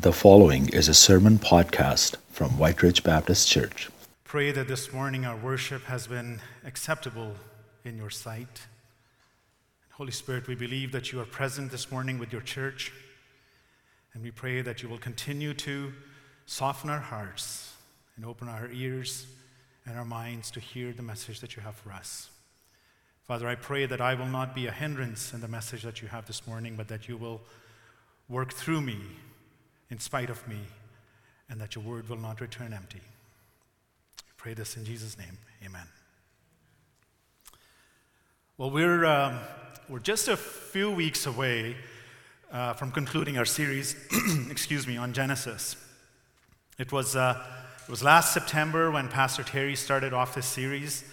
The following is a sermon podcast from Whyte Ridge Baptist Church. Pray that this morning our worship has been acceptable in your sight. Holy Spirit, we believe that you are present this morning with your church, and we pray that you will continue to soften our hearts and open our ears and our minds to hear the message that you have for us. Father, I pray that I will not be a hindrance in the message that you have this morning, but that you will work through me in spite of me, and that your word will not return empty. We pray this in Jesus' name. Amen. Well, we're, um, we're just a few weeks away uh, from concluding our series, excuse me, on Genesis. It was, uh, it was last September when Pastor Terry started off this series.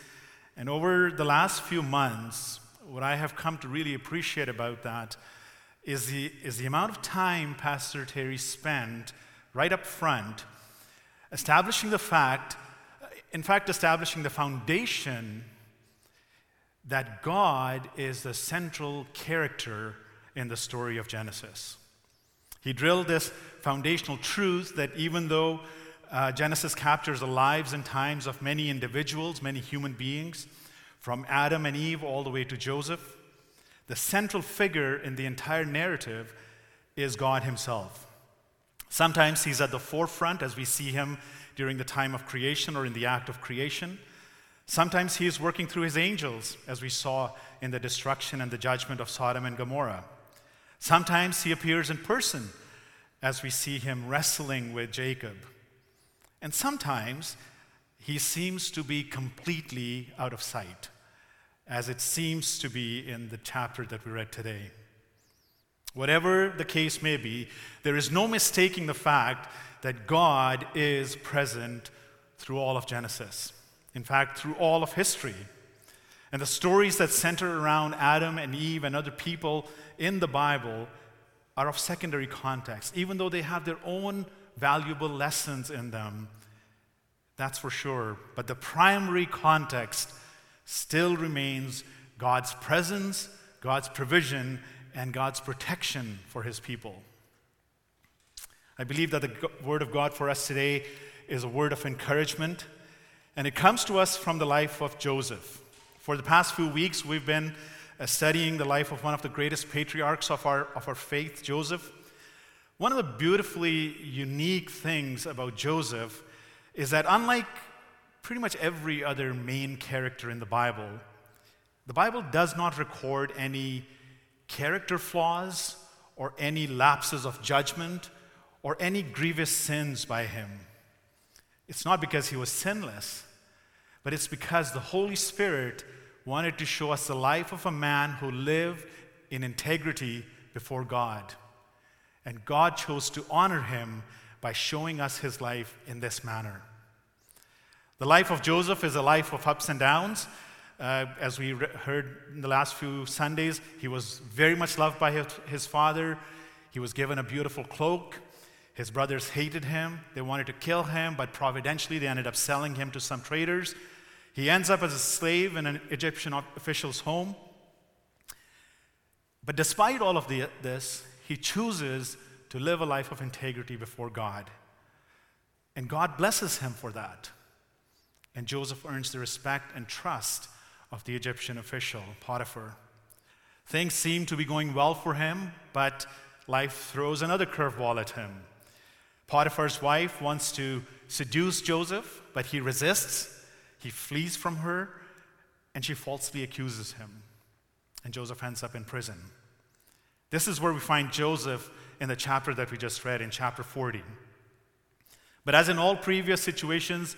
And over the last few months, what I have come to really appreciate about that is the, is the amount of time Pastor Terry spent right up front establishing the fact, in fact, establishing the foundation that God is the central character in the story of Genesis. He drilled this foundational truth that even though uh, Genesis captures the lives and times of many individuals, many human beings, from Adam and Eve all the way to Joseph. The central figure in the entire narrative is God Himself. Sometimes He's at the forefront as we see Him during the time of creation or in the act of creation. Sometimes He is working through His angels, as we saw in the destruction and the judgment of Sodom and Gomorrah. Sometimes He appears in person, as we see Him wrestling with Jacob. And sometimes he seems to be completely out of sight, as it seems to be in the chapter that we read today. Whatever the case may be, there is no mistaking the fact that God is present through all of Genesis. In fact, through all of history. And the stories that center around Adam and Eve and other people in the Bible are of secondary context, even though they have their own valuable lessons in them. That's for sure. But the primary context still remains God's presence, God's provision, and God's protection for his people. I believe that the word of God for us today is a word of encouragement, and it comes to us from the life of Joseph. For the past few weeks, we've been uh, studying the life of one of the greatest patriarchs of our, of our faith, Joseph. One of the beautifully unique things about Joseph is that unlike pretty much every other main character in the Bible, the Bible does not record any character flaws or any lapses of judgment or any grievous sins by him. It's not because he was sinless, but it's because the Holy Spirit wanted to show us the life of a man who lived in integrity before God. And God chose to honor him by showing us his life in this manner. The life of Joseph is a life of ups and downs. Uh, as we re- heard in the last few Sundays, he was very much loved by his, his father. He was given a beautiful cloak. His brothers hated him. They wanted to kill him, but providentially, they ended up selling him to some traders. He ends up as a slave in an Egyptian official's home. But despite all of the, this, he chooses to live a life of integrity before God. And God blesses him for that. And Joseph earns the respect and trust of the Egyptian official, Potiphar. Things seem to be going well for him, but life throws another curveball at him. Potiphar's wife wants to seduce Joseph, but he resists. He flees from her, and she falsely accuses him. And Joseph ends up in prison. This is where we find Joseph in the chapter that we just read in chapter 40. But as in all previous situations,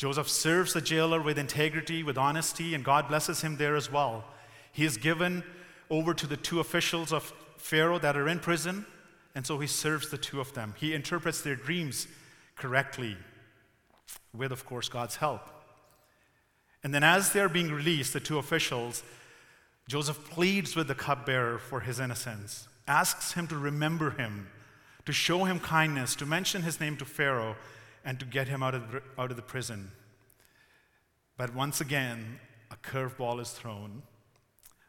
Joseph serves the jailer with integrity, with honesty, and God blesses him there as well. He is given over to the two officials of Pharaoh that are in prison, and so he serves the two of them. He interprets their dreams correctly, with, of course, God's help. And then, as they're being released, the two officials, Joseph pleads with the cupbearer for his innocence asks him to remember him, to show him kindness, to mention his name to Pharaoh, and to get him out of the, out of the prison. But once again, a curveball is thrown.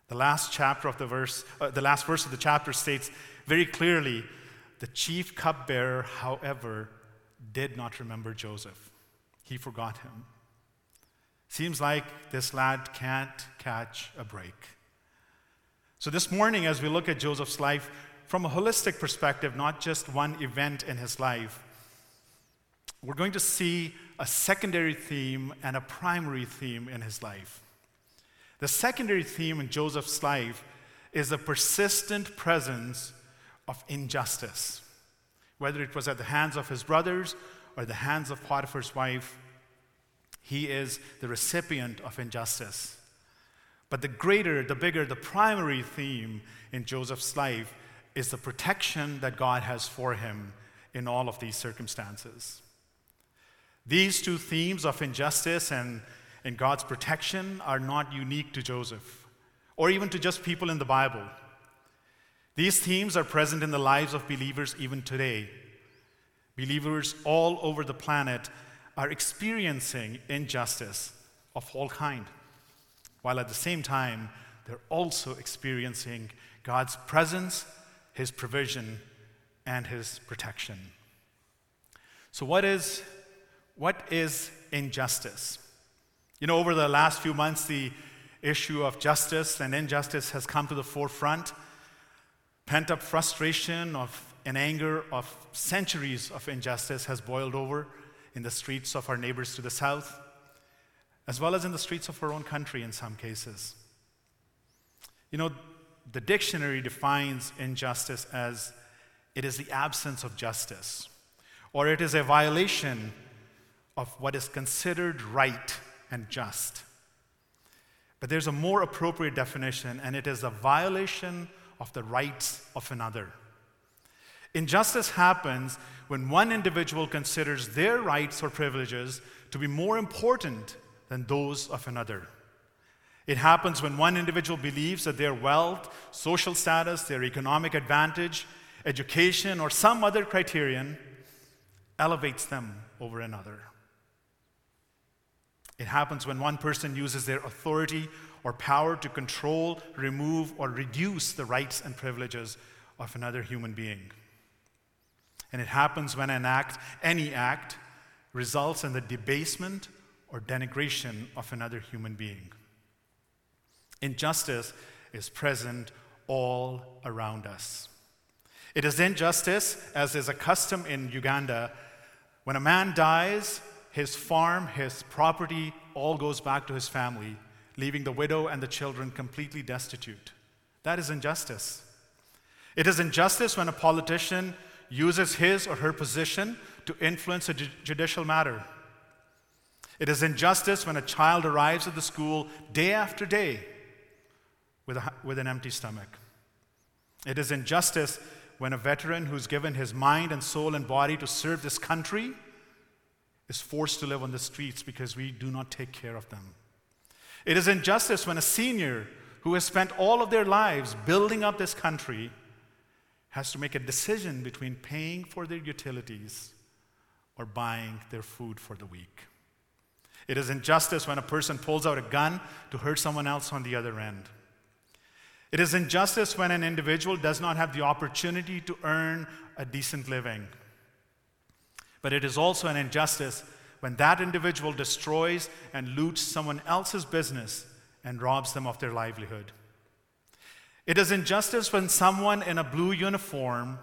The last chapter of the verse, uh, the last verse of the chapter states very clearly The chief cupbearer, however, did not remember Joseph. He forgot him. Seems like this lad can't catch a break. So, this morning, as we look at Joseph's life from a holistic perspective, not just one event in his life, we're going to see a secondary theme and a primary theme in his life. The secondary theme in Joseph's life is a persistent presence of injustice, whether it was at the hands of his brothers or the hands of Potiphar's wife. He is the recipient of injustice. But the greater, the bigger, the primary theme in Joseph's life is the protection that God has for him in all of these circumstances. These two themes of injustice and, and God's protection are not unique to Joseph or even to just people in the Bible. These themes are present in the lives of believers even today. Believers all over the planet are experiencing injustice of all kind, while at the same time, they're also experiencing God's presence, His provision, and His protection. So, what is what is injustice? You know, over the last few months, the issue of justice and injustice has come to the forefront. Pent up frustration of and anger of centuries of injustice has boiled over in the streets of our neighbors to the south, as well as in the streets of our own country in some cases. You know, the dictionary defines injustice as it is the absence of justice, or it is a violation of what is considered right and just. But there's a more appropriate definition, and it is a violation of the rights of another. Injustice happens when one individual considers their rights or privileges to be more important than those of another. It happens when one individual believes that their wealth, social status, their economic advantage, education, or some other criterion elevates them over another. It happens when one person uses their authority or power to control, remove, or reduce the rights and privileges of another human being. And it happens when an act, any act, results in the debasement or denigration of another human being. Injustice is present all around us. It is injustice, as is a custom in Uganda, when a man dies his farm, his property, all goes back to his family, leaving the widow and the children completely destitute. That is injustice. It is injustice when a politician uses his or her position to influence a ju- judicial matter. It is injustice when a child arrives at the school day after day with, a, with an empty stomach. It is injustice when a veteran who's given his mind and soul and body to serve this country is forced to live on the streets because we do not take care of them. It is injustice when a senior who has spent all of their lives building up this country has to make a decision between paying for their utilities or buying their food for the week. It is injustice when a person pulls out a gun to hurt someone else on the other end. It is injustice when an individual does not have the opportunity to earn a decent living. But it is also an injustice when that individual destroys and loots someone else's business and robs them of their livelihood. It is injustice when someone in a blue uniform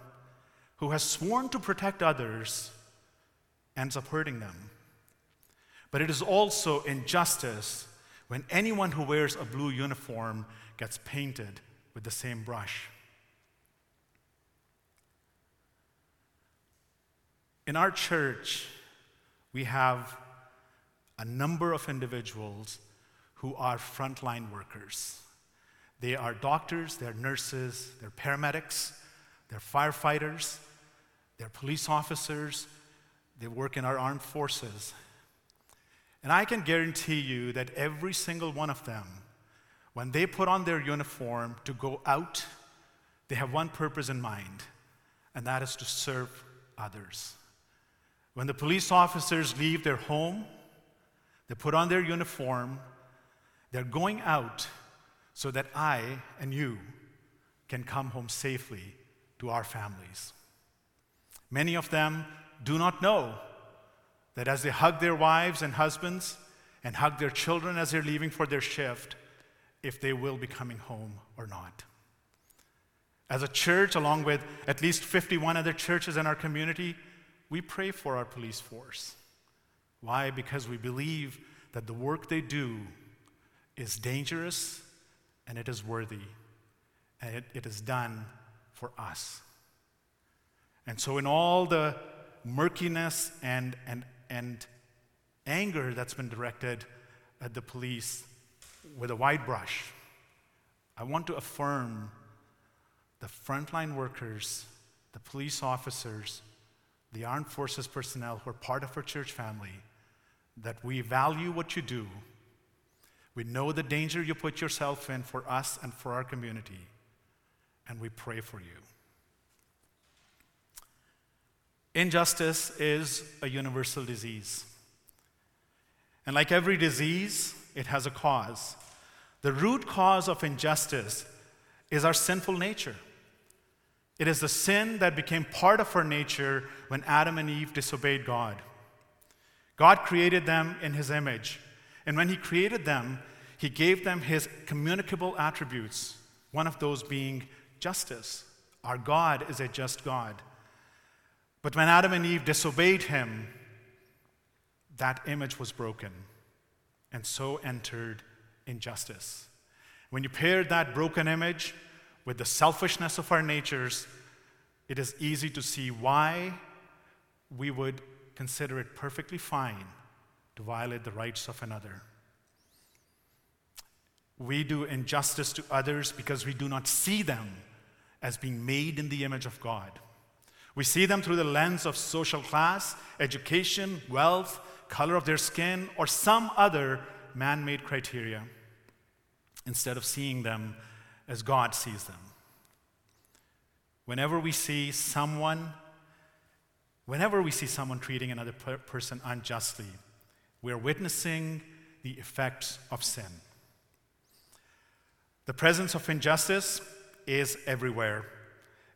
who has sworn to protect others ends up hurting them. But it is also injustice when anyone who wears a blue uniform gets painted with the same brush. In our church, we have a number of individuals who are frontline workers. They are doctors, they're nurses, they're paramedics, they're firefighters, they're police officers, they work in our armed forces. And I can guarantee you that every single one of them, when they put on their uniform to go out, they have one purpose in mind, and that is to serve others. When the police officers leave their home, they put on their uniform, they're going out so that I and you can come home safely to our families. Many of them do not know that as they hug their wives and husbands and hug their children as they're leaving for their shift, if they will be coming home or not. As a church, along with at least 51 other churches in our community, we pray for our police force. Why? Because we believe that the work they do is dangerous and it is worthy, and it, it is done for us. And so, in all the murkiness and, and, and anger that's been directed at the police with a wide brush, I want to affirm the frontline workers, the police officers, the armed forces personnel who are part of our church family, that we value what you do. We know the danger you put yourself in for us and for our community, and we pray for you. Injustice is a universal disease. And like every disease, it has a cause. The root cause of injustice is our sinful nature. It is the sin that became part of our nature when Adam and Eve disobeyed God. God created them in His image. And when He created them, He gave them His communicable attributes, one of those being justice. Our God is a just God. But when Adam and Eve disobeyed Him, that image was broken, and so entered injustice. When you pair that broken image with the selfishness of our natures, it is easy to see why we would consider it perfectly fine to violate the rights of another. We do injustice to others because we do not see them as being made in the image of God. We see them through the lens of social class, education, wealth, color of their skin, or some other man made criteria, instead of seeing them as God sees them. Whenever we see someone, whenever we see someone treating another per- person unjustly, we're witnessing the effects of sin. The presence of injustice is everywhere.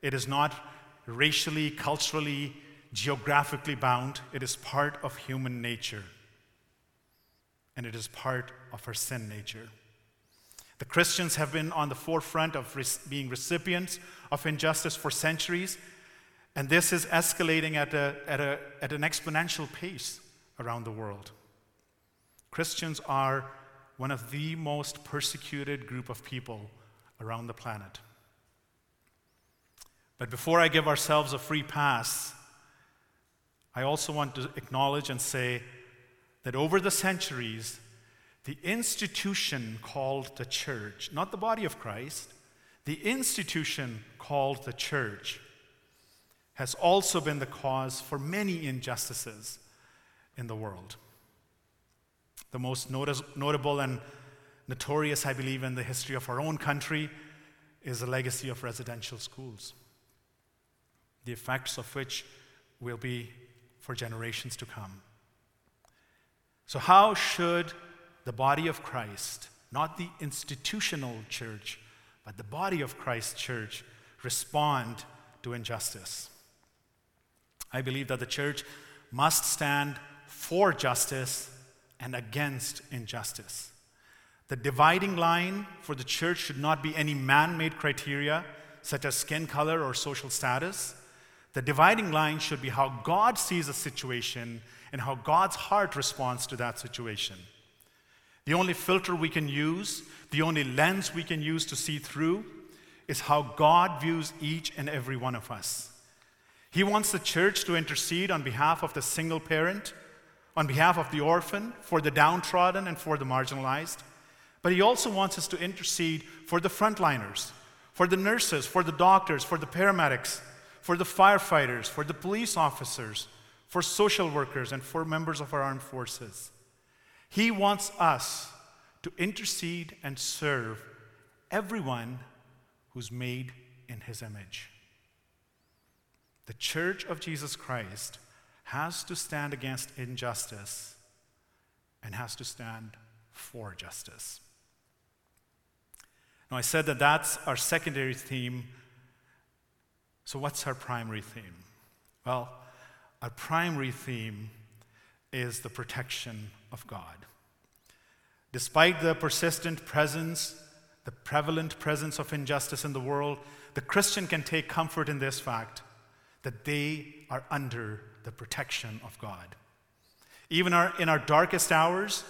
It is not racially, culturally, geographically bound. It is part of human nature. And it is part of our sin nature. The Christians have been on the forefront of being recipients of injustice for centuries, and this is escalating at, a, at, a, at an exponential pace around the world. Christians are one of the most persecuted group of people around the planet. But before I give ourselves a free pass, I also want to acknowledge and say that over the centuries, the institution called the church, not the body of Christ, the institution called the church, has also been the cause for many injustices in the world. The most notice, notable and notorious, I believe, in the history of our own country is the legacy of residential schools the effects of which will be for generations to come. So, how should the body of Christ, not the institutional church, but the body of Christ church, respond to injustice? I believe that the church must stand for justice and against injustice. The dividing line for the church should not be any man made criteria, such as skin color or social status. The dividing line should be how God sees a situation and how God's heart responds to that situation. The only filter we can use, the only lens we can use to see through, is how God views each and every one of us. He wants the church to intercede on behalf of the single parent, on behalf of the orphan, for the downtrodden, and for the marginalized. But He also wants us to intercede for the frontliners, for the nurses, for the doctors, for the paramedics for the firefighters, for the police officers, for social workers, and for members of our armed forces. He wants us to intercede and serve everyone who's made in his image. The church of Jesus Christ has to stand against injustice and has to stand for justice. Now, I said that that's our secondary theme so, what's our primary theme? Well, our primary theme is the protection of God. Despite the persistent presence, the prevalent presence of injustice in the world, the Christian can take comfort in this fact that they are under the protection of God. Even our, in our darkest hours,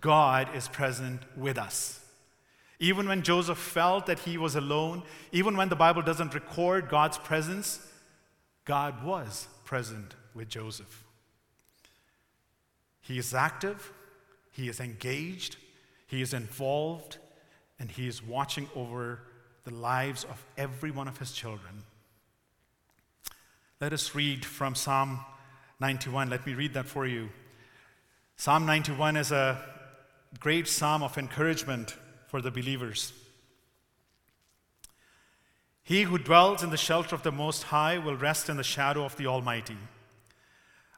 God is present with us. Even when Joseph felt that he was alone, even when the Bible doesn't record God's presence, God was present with Joseph. He is active, he is engaged, he is involved, and he is watching over the lives of every one of his children. Let us read from Psalm 91. Let me read that for you. Psalm 91 is a great psalm of encouragement for the believers. He who dwells in the shelter of the Most High will rest in the shadow of the Almighty.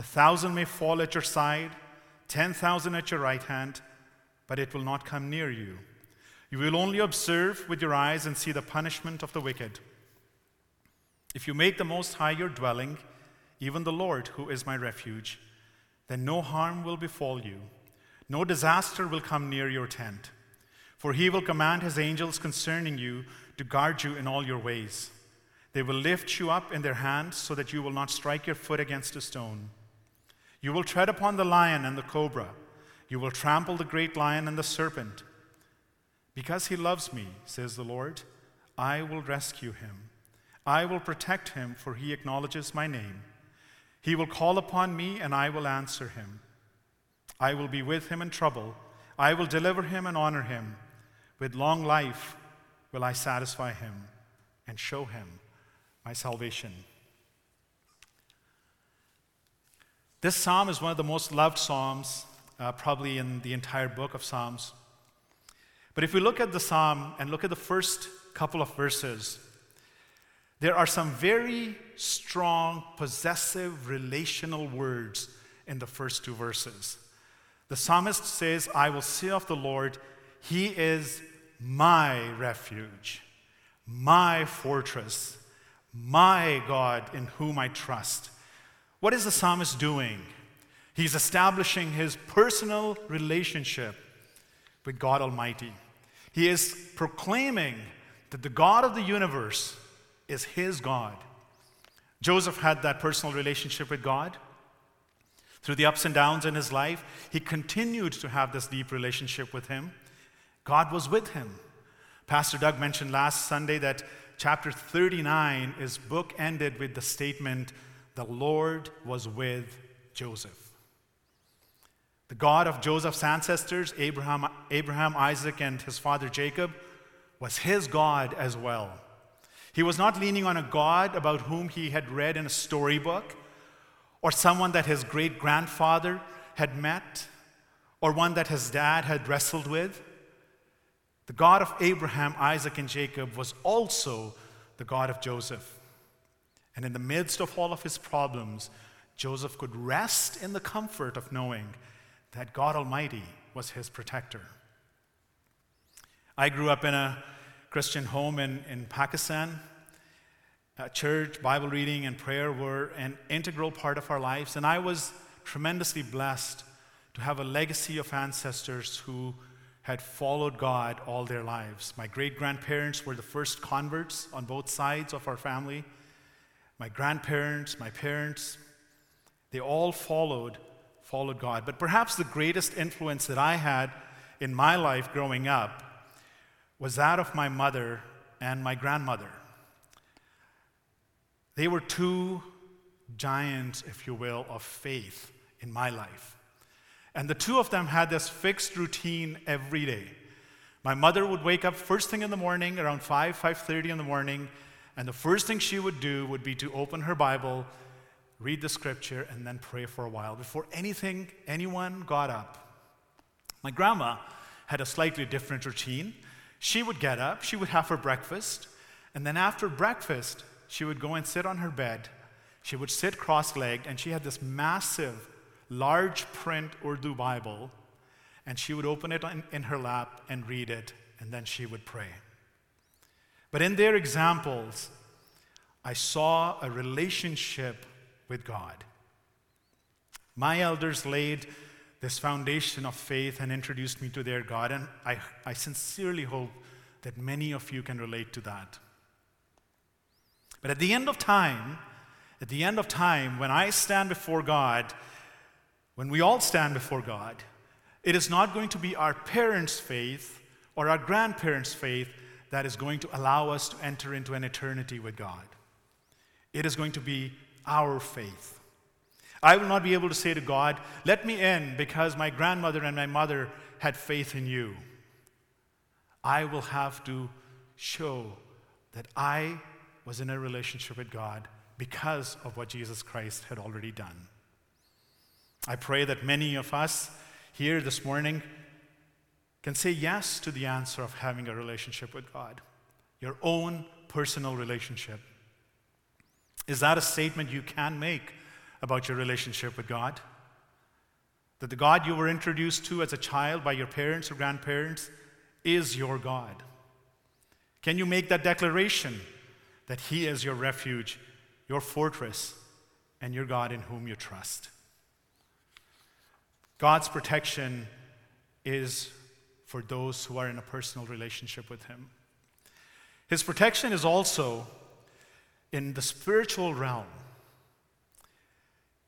A thousand may fall at your side, ten thousand at your right hand, but it will not come near you. You will only observe with your eyes and see the punishment of the wicked. If you make the Most High your dwelling, even the Lord, who is my refuge, then no harm will befall you, no disaster will come near your tent. For he will command his angels concerning you to guard you in all your ways. They will lift you up in their hands so that you will not strike your foot against a stone. You will tread upon the lion and the cobra. You will trample the great lion and the serpent. Because he loves me, says the Lord, I will rescue him. I will protect him, for he acknowledges my name. He will call upon me, and I will answer him. I will be with him in trouble. I will deliver him and honor him. With long life will I satisfy him and show him my salvation. This psalm is one of the most loved psalms, uh, probably in the entire book of Psalms. But if we look at the psalm and look at the first couple of verses, there are some very strong, possessive, relational words in the first two verses. The psalmist says, I will say of the Lord, He is my refuge, my fortress, my God in whom I trust. What is the psalmist doing? He's establishing his personal relationship with God Almighty. He is proclaiming that the God of the universe is his God. Joseph had that personal relationship with God. Through the ups and downs in his life, he continued to have this deep relationship with him. God was with him. Pastor Doug mentioned last Sunday that chapter 39 is book ended with the statement, The Lord was with Joseph. The God of Joseph's ancestors, Abraham, Abraham, Isaac, and his father Jacob, was his God as well. He was not leaning on a God about whom he had read in a storybook, or someone that his great grandfather had met, or one that his dad had wrestled with. The God of Abraham, Isaac, and Jacob was also the God of Joseph. And in the midst of all of his problems, Joseph could rest in the comfort of knowing that God Almighty was his protector. I grew up in a Christian home in, in Pakistan. Uh, church, Bible reading, and prayer were an integral part of our lives, and I was tremendously blessed to have a legacy of ancestors who had followed God all their lives. My great grandparents were the first converts on both sides of our family. My grandparents, my parents, they all followed followed God. But perhaps the greatest influence that I had in my life growing up was that of my mother and my grandmother. They were two giants, if you will, of faith in my life. And the two of them had this fixed routine every day. My mother would wake up first thing in the morning, around 5, 5:30 in the morning, and the first thing she would do would be to open her Bible, read the scripture, and then pray for a while before anything, anyone got up. My grandma had a slightly different routine. She would get up, she would have her breakfast, and then after breakfast, she would go and sit on her bed. She would sit cross legged, and she had this massive, large print Urdu Bible, and she would open it in, in her lap and read it, and then she would pray. But in their examples, I saw a relationship with God. My elders laid this foundation of faith and introduced me to their God, and I, I sincerely hope that many of you can relate to that. But at the end of time, at the end of time, when I stand before God, when we all stand before God, it is not going to be our parents' faith or our grandparents' faith that is going to allow us to enter into an eternity with God. It is going to be our faith. I will not be able to say to God, Let me in because my grandmother and my mother had faith in you. I will have to show that I was in a relationship with God because of what Jesus Christ had already done. I pray that many of us here this morning can say yes to the answer of having a relationship with God, your own personal relationship. Is that a statement you can make about your relationship with God? That the God you were introduced to as a child by your parents or grandparents is your God? Can you make that declaration that He is your refuge, your fortress, and your God in whom you trust? God's protection is for those who are in a personal relationship with Him. His protection is also in the spiritual realm.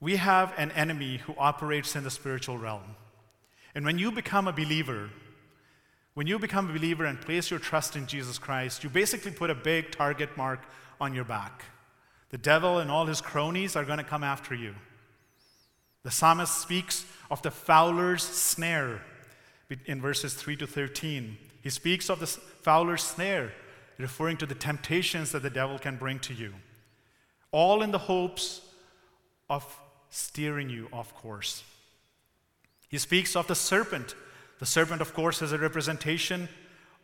We have an enemy who operates in the spiritual realm. And when you become a believer, when you become a believer and place your trust in Jesus Christ, you basically put a big target mark on your back. The devil and all his cronies are going to come after you. The psalmist speaks of the fowler's snare in verses 3 to 13. He speaks of the fowler's snare, referring to the temptations that the devil can bring to you, all in the hopes of steering you off course. He speaks of the serpent. The serpent, of course, is a representation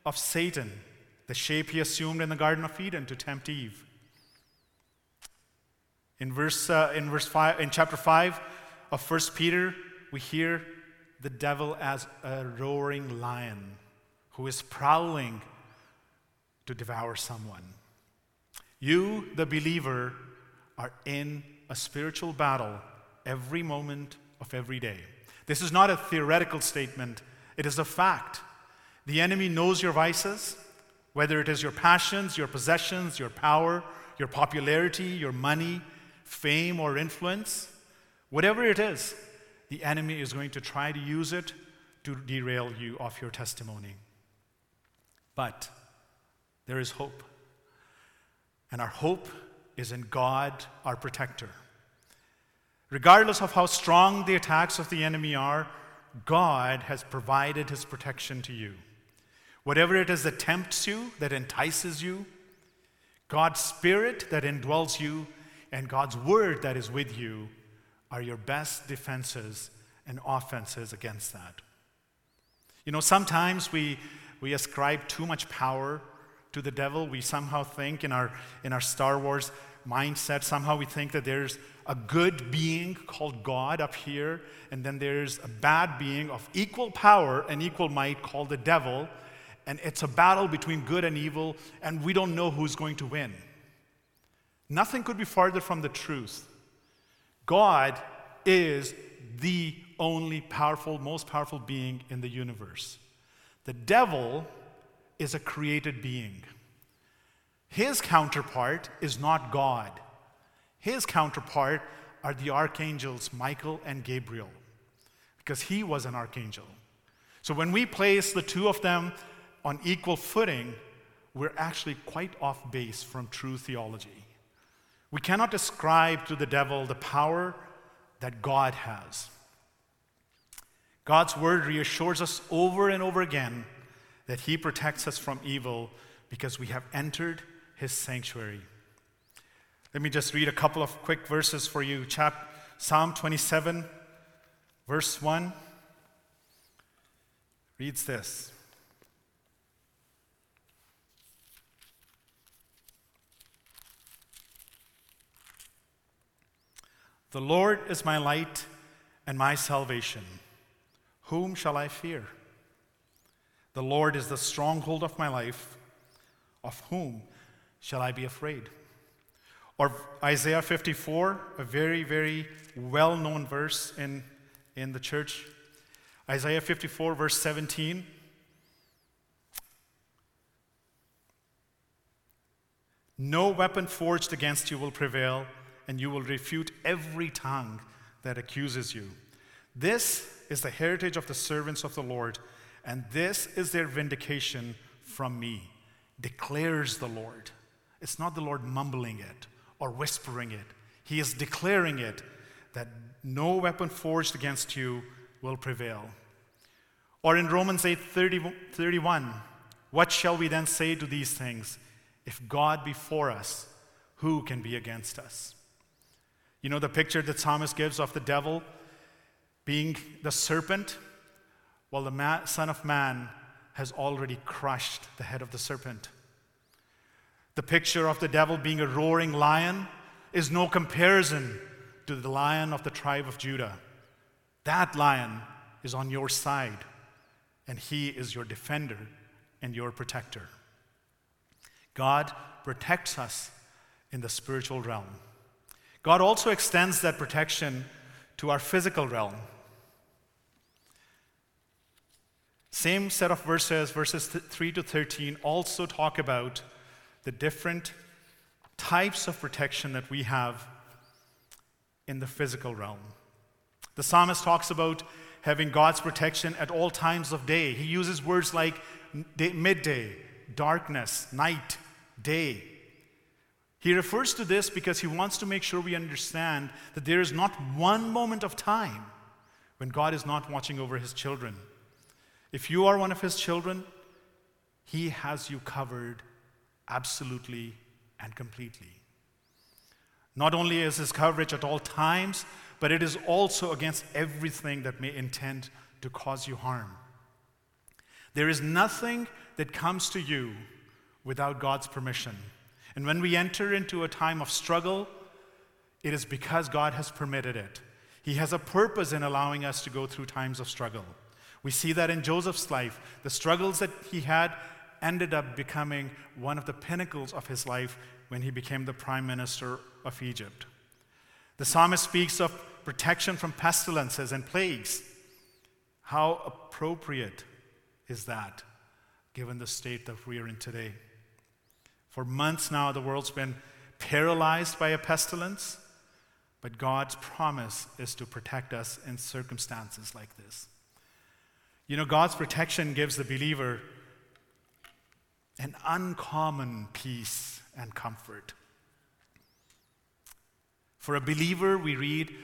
of Satan, the shape he assumed in the Garden of Eden to tempt Eve. In verse, uh, in verse five, in chapter five of First Peter, we hear the devil as a roaring lion who is prowling to devour someone. You, the believer, are in a spiritual battle every moment of every day. This is not a theoretical statement, it is a fact. The enemy knows your vices, whether it is your passions, your possessions, your power, your popularity, your money, fame, or influence. Whatever it is, the enemy is going to try to use it to derail you off your testimony. But there is hope. And our hope is in God, our protector. Regardless of how strong the attacks of the enemy are, God has provided his protection to you. Whatever it is that tempts you, that entices you, God's Spirit that indwells you, and God's Word that is with you are your best defenses and offenses against that. You know, sometimes we, we ascribe too much power to the devil. We somehow think in our, in our Star Wars mindset, somehow we think that there's a good being called God up here, and then there's a bad being of equal power and equal might called the devil, and it's a battle between good and evil, and we don't know who's going to win. Nothing could be farther from the truth. God is the only powerful, most powerful being in the universe. The devil is a created being. His counterpart is not God. His counterpart are the archangels Michael and Gabriel, because he was an archangel. So when we place the two of them on equal footing, we're actually quite off base from true theology. We cannot describe to the devil the power that God has. God's word reassures us over and over again that he protects us from evil because we have entered his sanctuary. Let me just read a couple of quick verses for you. Chap, Psalm 27, verse 1 reads this The Lord is my light and my salvation. Whom shall I fear? The Lord is the stronghold of my life. Of whom shall I be afraid? Or Isaiah 54, a very, very well known verse in, in the church. Isaiah 54, verse 17. No weapon forged against you will prevail and you will refute every tongue that accuses you. This is the heritage of the servants of the Lord, and this is their vindication from me, declares the Lord. It's not the Lord mumbling it or whispering it, He is declaring it that no weapon forged against you will prevail. Or in Romans 8 30, 31, what shall we then say to these things? If God be for us, who can be against us? You know the picture that Thomas gives of the devil being the serpent? Well, the Son of Man has already crushed the head of the serpent. The picture of the devil being a roaring lion is no comparison to the lion of the tribe of Judah. That lion is on your side, and he is your defender and your protector. God protects us in the spiritual realm. God also extends that protection to our physical realm. Same set of verses, verses 3 to 13, also talk about the different types of protection that we have in the physical realm. The psalmist talks about having God's protection at all times of day. He uses words like midday, darkness, night, day. He refers to this because he wants to make sure we understand that there is not one moment of time when God is not watching over his children. If you are one of his children, he has you covered absolutely and completely. Not only is his coverage at all times, but it is also against everything that may intend to cause you harm. There is nothing that comes to you without God's permission. And when we enter into a time of struggle, it is because God has permitted it. He has a purpose in allowing us to go through times of struggle. We see that in Joseph's life. The struggles that he had ended up becoming one of the pinnacles of his life when he became the prime minister of Egypt. The psalmist speaks of protection from pestilences and plagues. How appropriate is that given the state that we are in today? For months now, the world's been paralyzed by a pestilence, but God's promise is to protect us in circumstances like this. You know, God's protection gives the believer an uncommon peace and comfort. For a believer, we read,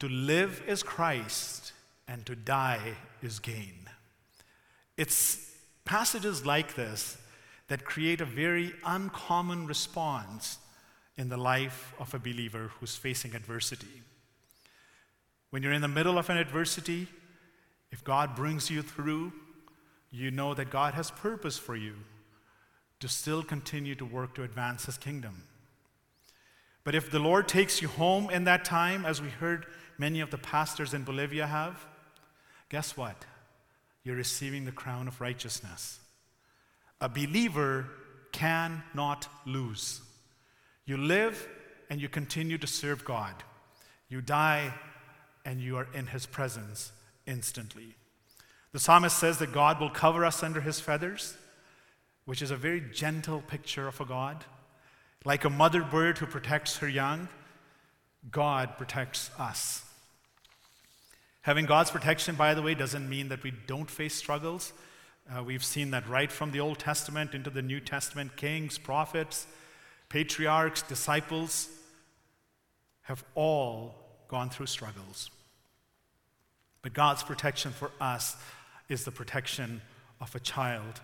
to live is Christ and to die is gain. It's passages like this that create a very uncommon response in the life of a believer who's facing adversity. When you're in the middle of an adversity, if God brings you through, you know that God has purpose for you to still continue to work to advance His kingdom. But if the Lord takes you home in that time, as we heard many of the pastors in Bolivia have, guess what? You're receiving the crown of righteousness. A believer cannot lose. You live and you continue to serve God. You die and you are in His presence instantly. The psalmist says that God will cover us under His feathers, which is a very gentle picture of a God. Like a mother bird who protects her young, God protects us. Having God's protection, by the way, doesn't mean that we don't face struggles. Uh, we've seen that right from the Old Testament into the New Testament. Kings, prophets, patriarchs, disciples have all gone through struggles. But God's protection for us is the protection of a child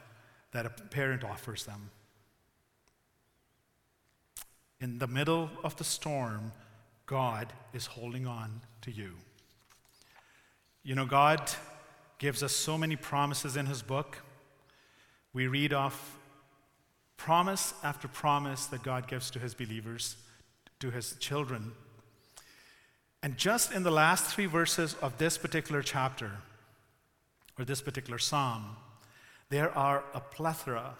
that a parent offers them. in the middle of the storm, God is holding on to you. You know, God gives us so many promises in His book. We read off promise after promise that God gives to His believers, to His children. And just in the last three verses of this particular chapter, or this particular psalm, there are a plethora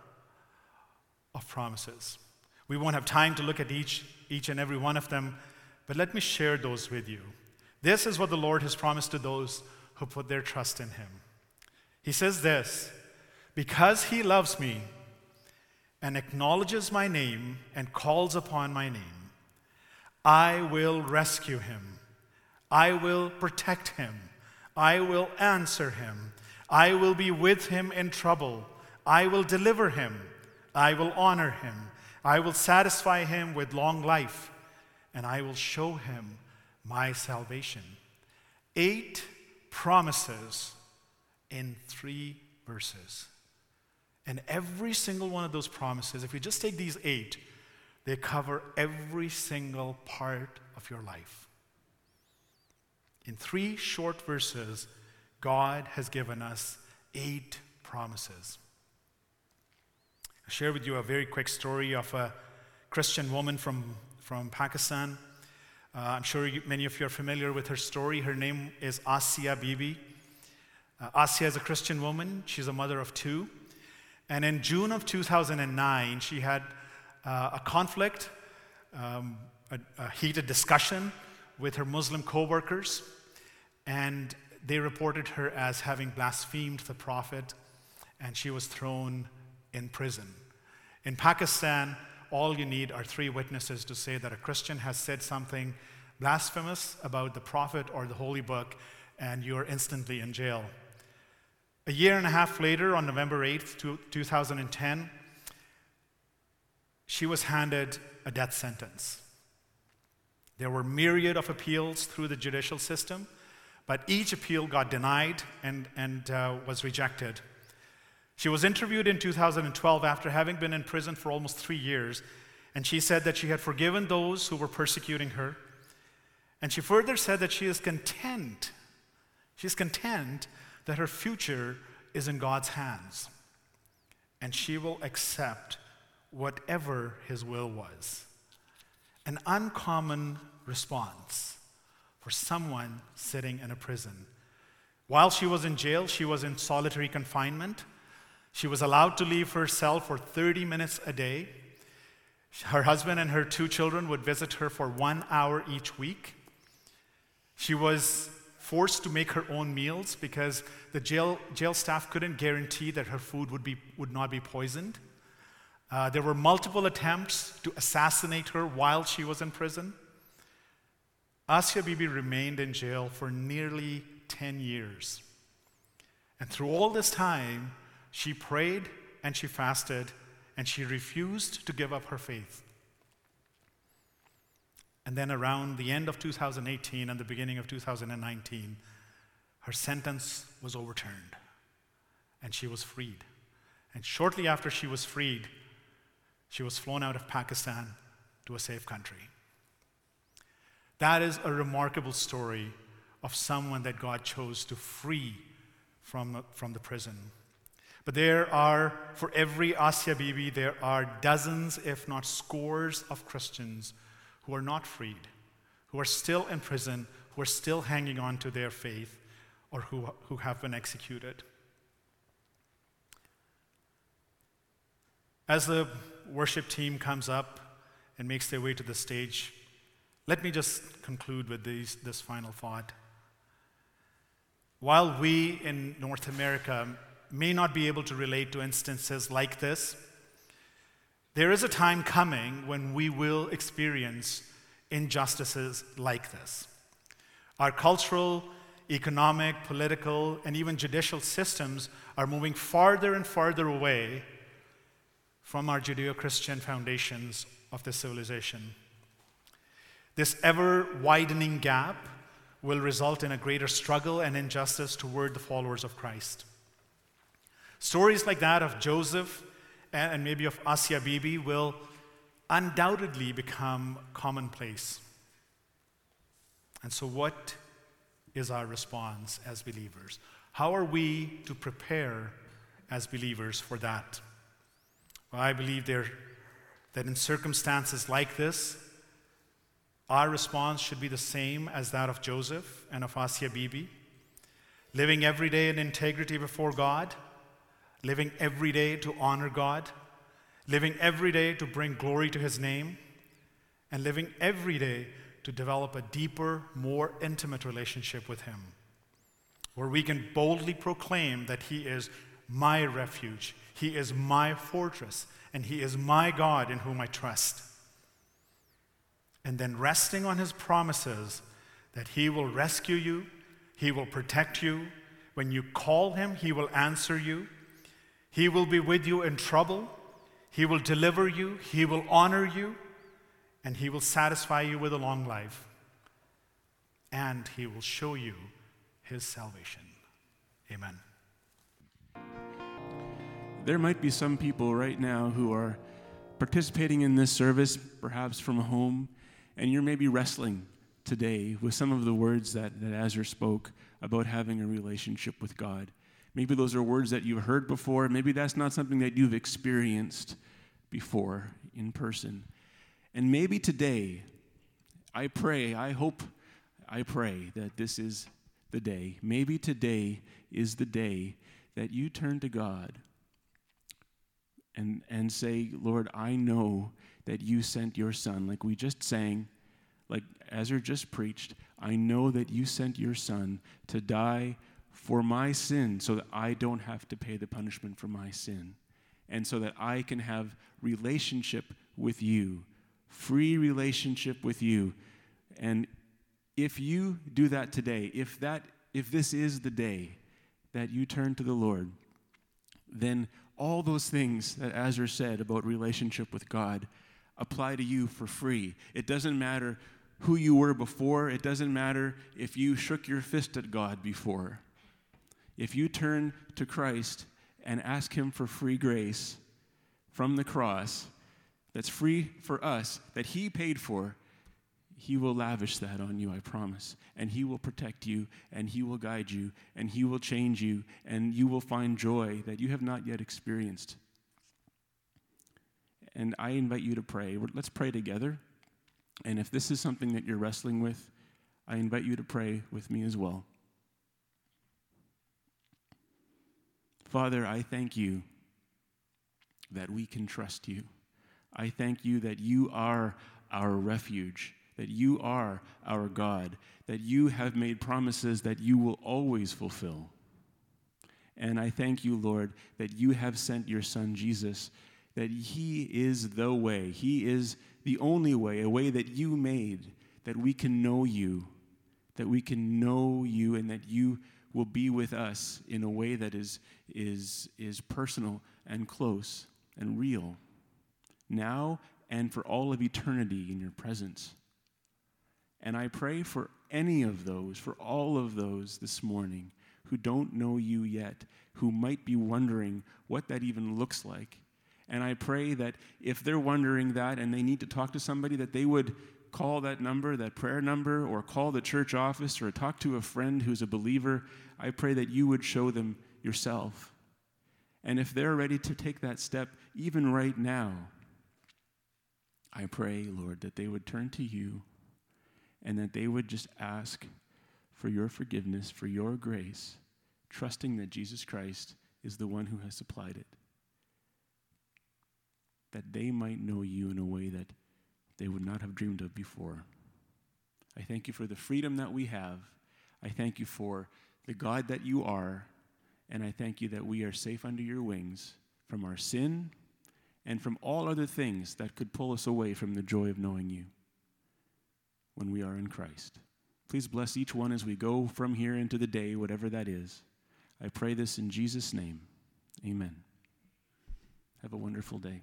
of promises. We won't have time to look at each, each and every one of them, but let me share those with you. This is what the Lord has promised to those who put their trust in Him. He says this Because He loves me and acknowledges my name and calls upon my name, I will rescue him. I will protect him. I will answer him. I will be with him in trouble. I will deliver him. I will honor him. I will satisfy him with long life, and I will show him my salvation. Eight promises in three verses. And every single one of those promises, if you just take these eight, they cover every single part of your life. In three short verses, God has given us eight promises. I'll share with you a very quick story of a Christian woman from, from Pakistan. Uh, I'm sure you, many of you are familiar with her story. Her name is Asia Bibi. Uh, Asia is a Christian woman, she's a mother of two. And in June of 2009, she had uh, a conflict, um, a, a heated discussion with her Muslim co workers and they reported her as having blasphemed the prophet, and she was thrown in prison. In Pakistan, all you need are three witnesses to say that a Christian has said something blasphemous about the prophet or the holy book, and you're instantly in jail. A year and a half later, on November 8th, 2010, she was handed a death sentence. There were myriad of appeals through the judicial system. But each appeal got denied and, and uh, was rejected. She was interviewed in 2012 after having been in prison for almost three years, and she said that she had forgiven those who were persecuting her. And she further said that she is content. She's content that her future is in God's hands, and she will accept whatever His will was. An uncommon response for someone sitting in a prison. While she was in jail, she was in solitary confinement. She was allowed to leave her cell for 30 minutes a day. Her husband and her two children would visit her for one hour each week. She was forced to make her own meals because the jail, jail staff couldn't guarantee that her food would, be, would not be poisoned. Uh, there were multiple attempts to assassinate her while she was in prison. Asia Bibi remained in jail for nearly 10 years. And through all this time, she prayed and she fasted and she refused to give up her faith. And then around the end of 2018 and the beginning of 2019, her sentence was overturned and she was freed. And shortly after she was freed, she was flown out of Pakistan to a safe country. That is a remarkable story of someone that God chose to free from, from the prison. But there are, for every Asia Bibi, there are dozens, if not scores, of Christians who are not freed, who are still in prison, who are still hanging on to their faith, or who, who have been executed. As the worship team comes up and makes their way to the stage, let me just conclude with these, this final thought. While we in North America may not be able to relate to instances like this, there is a time coming when we will experience injustices like this. Our cultural, economic, political, and even judicial systems are moving farther and farther away from our Judeo Christian foundations of this civilization. This ever widening gap will result in a greater struggle and injustice toward the followers of Christ. Stories like that of Joseph and maybe of Asia Bibi will undoubtedly become commonplace. And so, what is our response as believers? How are we to prepare as believers for that? Well, I believe there, that in circumstances like this, our response should be the same as that of Joseph and of Asia Bibi, living every day in integrity before God, living every day to honor God, living every day to bring glory to His name, and living every day to develop a deeper, more intimate relationship with Him, where we can boldly proclaim that He is my refuge, He is my fortress, and He is my God in whom I trust. And then resting on His promises that He will rescue you, He will protect you. When you call Him, He will answer you. He will be with you in trouble. He will deliver you. He will honor you and He will satisfy you with a long life, and He will show you His salvation. Amen. There might be some people right now who are participating in this service, perhaps from home, and you're maybe wrestling today with some of the words that, that Azur spoke about having a relationship with God. Maybe those are words that you've heard before. Maybe that's not something that you've experienced before in person. And maybe today, I pray, I hope, I pray that this is the day. Maybe today is the day that you turn to God and, and say, Lord, I know that you sent your son, like we just sang, like Ezra just preached. I know that you sent your son to die for my sin so that I don't have to pay the punishment for my sin and so that I can have relationship with you free relationship with you. And if you do that today, if that if this is the day that you turn to the Lord, then all those things that Azur said about relationship with God apply to you for free. It doesn't matter who you were before, it doesn't matter if you shook your fist at God before. If you turn to Christ and ask Him for free grace from the cross, that's free for us, that He paid for, He will lavish that on you, I promise. And He will protect you, and He will guide you, and He will change you, and you will find joy that you have not yet experienced. And I invite you to pray. Let's pray together. And if this is something that you're wrestling with, I invite you to pray with me as well. Father, I thank you that we can trust you. I thank you that you are our refuge, that you are our God, that you have made promises that you will always fulfill. And I thank you, Lord, that you have sent your Son Jesus, that He is the way. He is the only way, a way that you made, that we can know you, that we can know you, and that you will be with us in a way that is, is, is personal and close and real now and for all of eternity in your presence. And I pray for any of those, for all of those this morning who don't know you yet, who might be wondering what that even looks like. And I pray that if they're wondering that and they need to talk to somebody, that they would call that number, that prayer number, or call the church office or talk to a friend who's a believer. I pray that you would show them yourself. And if they're ready to take that step, even right now, I pray, Lord, that they would turn to you and that they would just ask for your forgiveness, for your grace, trusting that Jesus Christ is the one who has supplied it. That they might know you in a way that they would not have dreamed of before. I thank you for the freedom that we have. I thank you for the God that you are. And I thank you that we are safe under your wings from our sin and from all other things that could pull us away from the joy of knowing you when we are in Christ. Please bless each one as we go from here into the day, whatever that is. I pray this in Jesus' name. Amen. Have a wonderful day.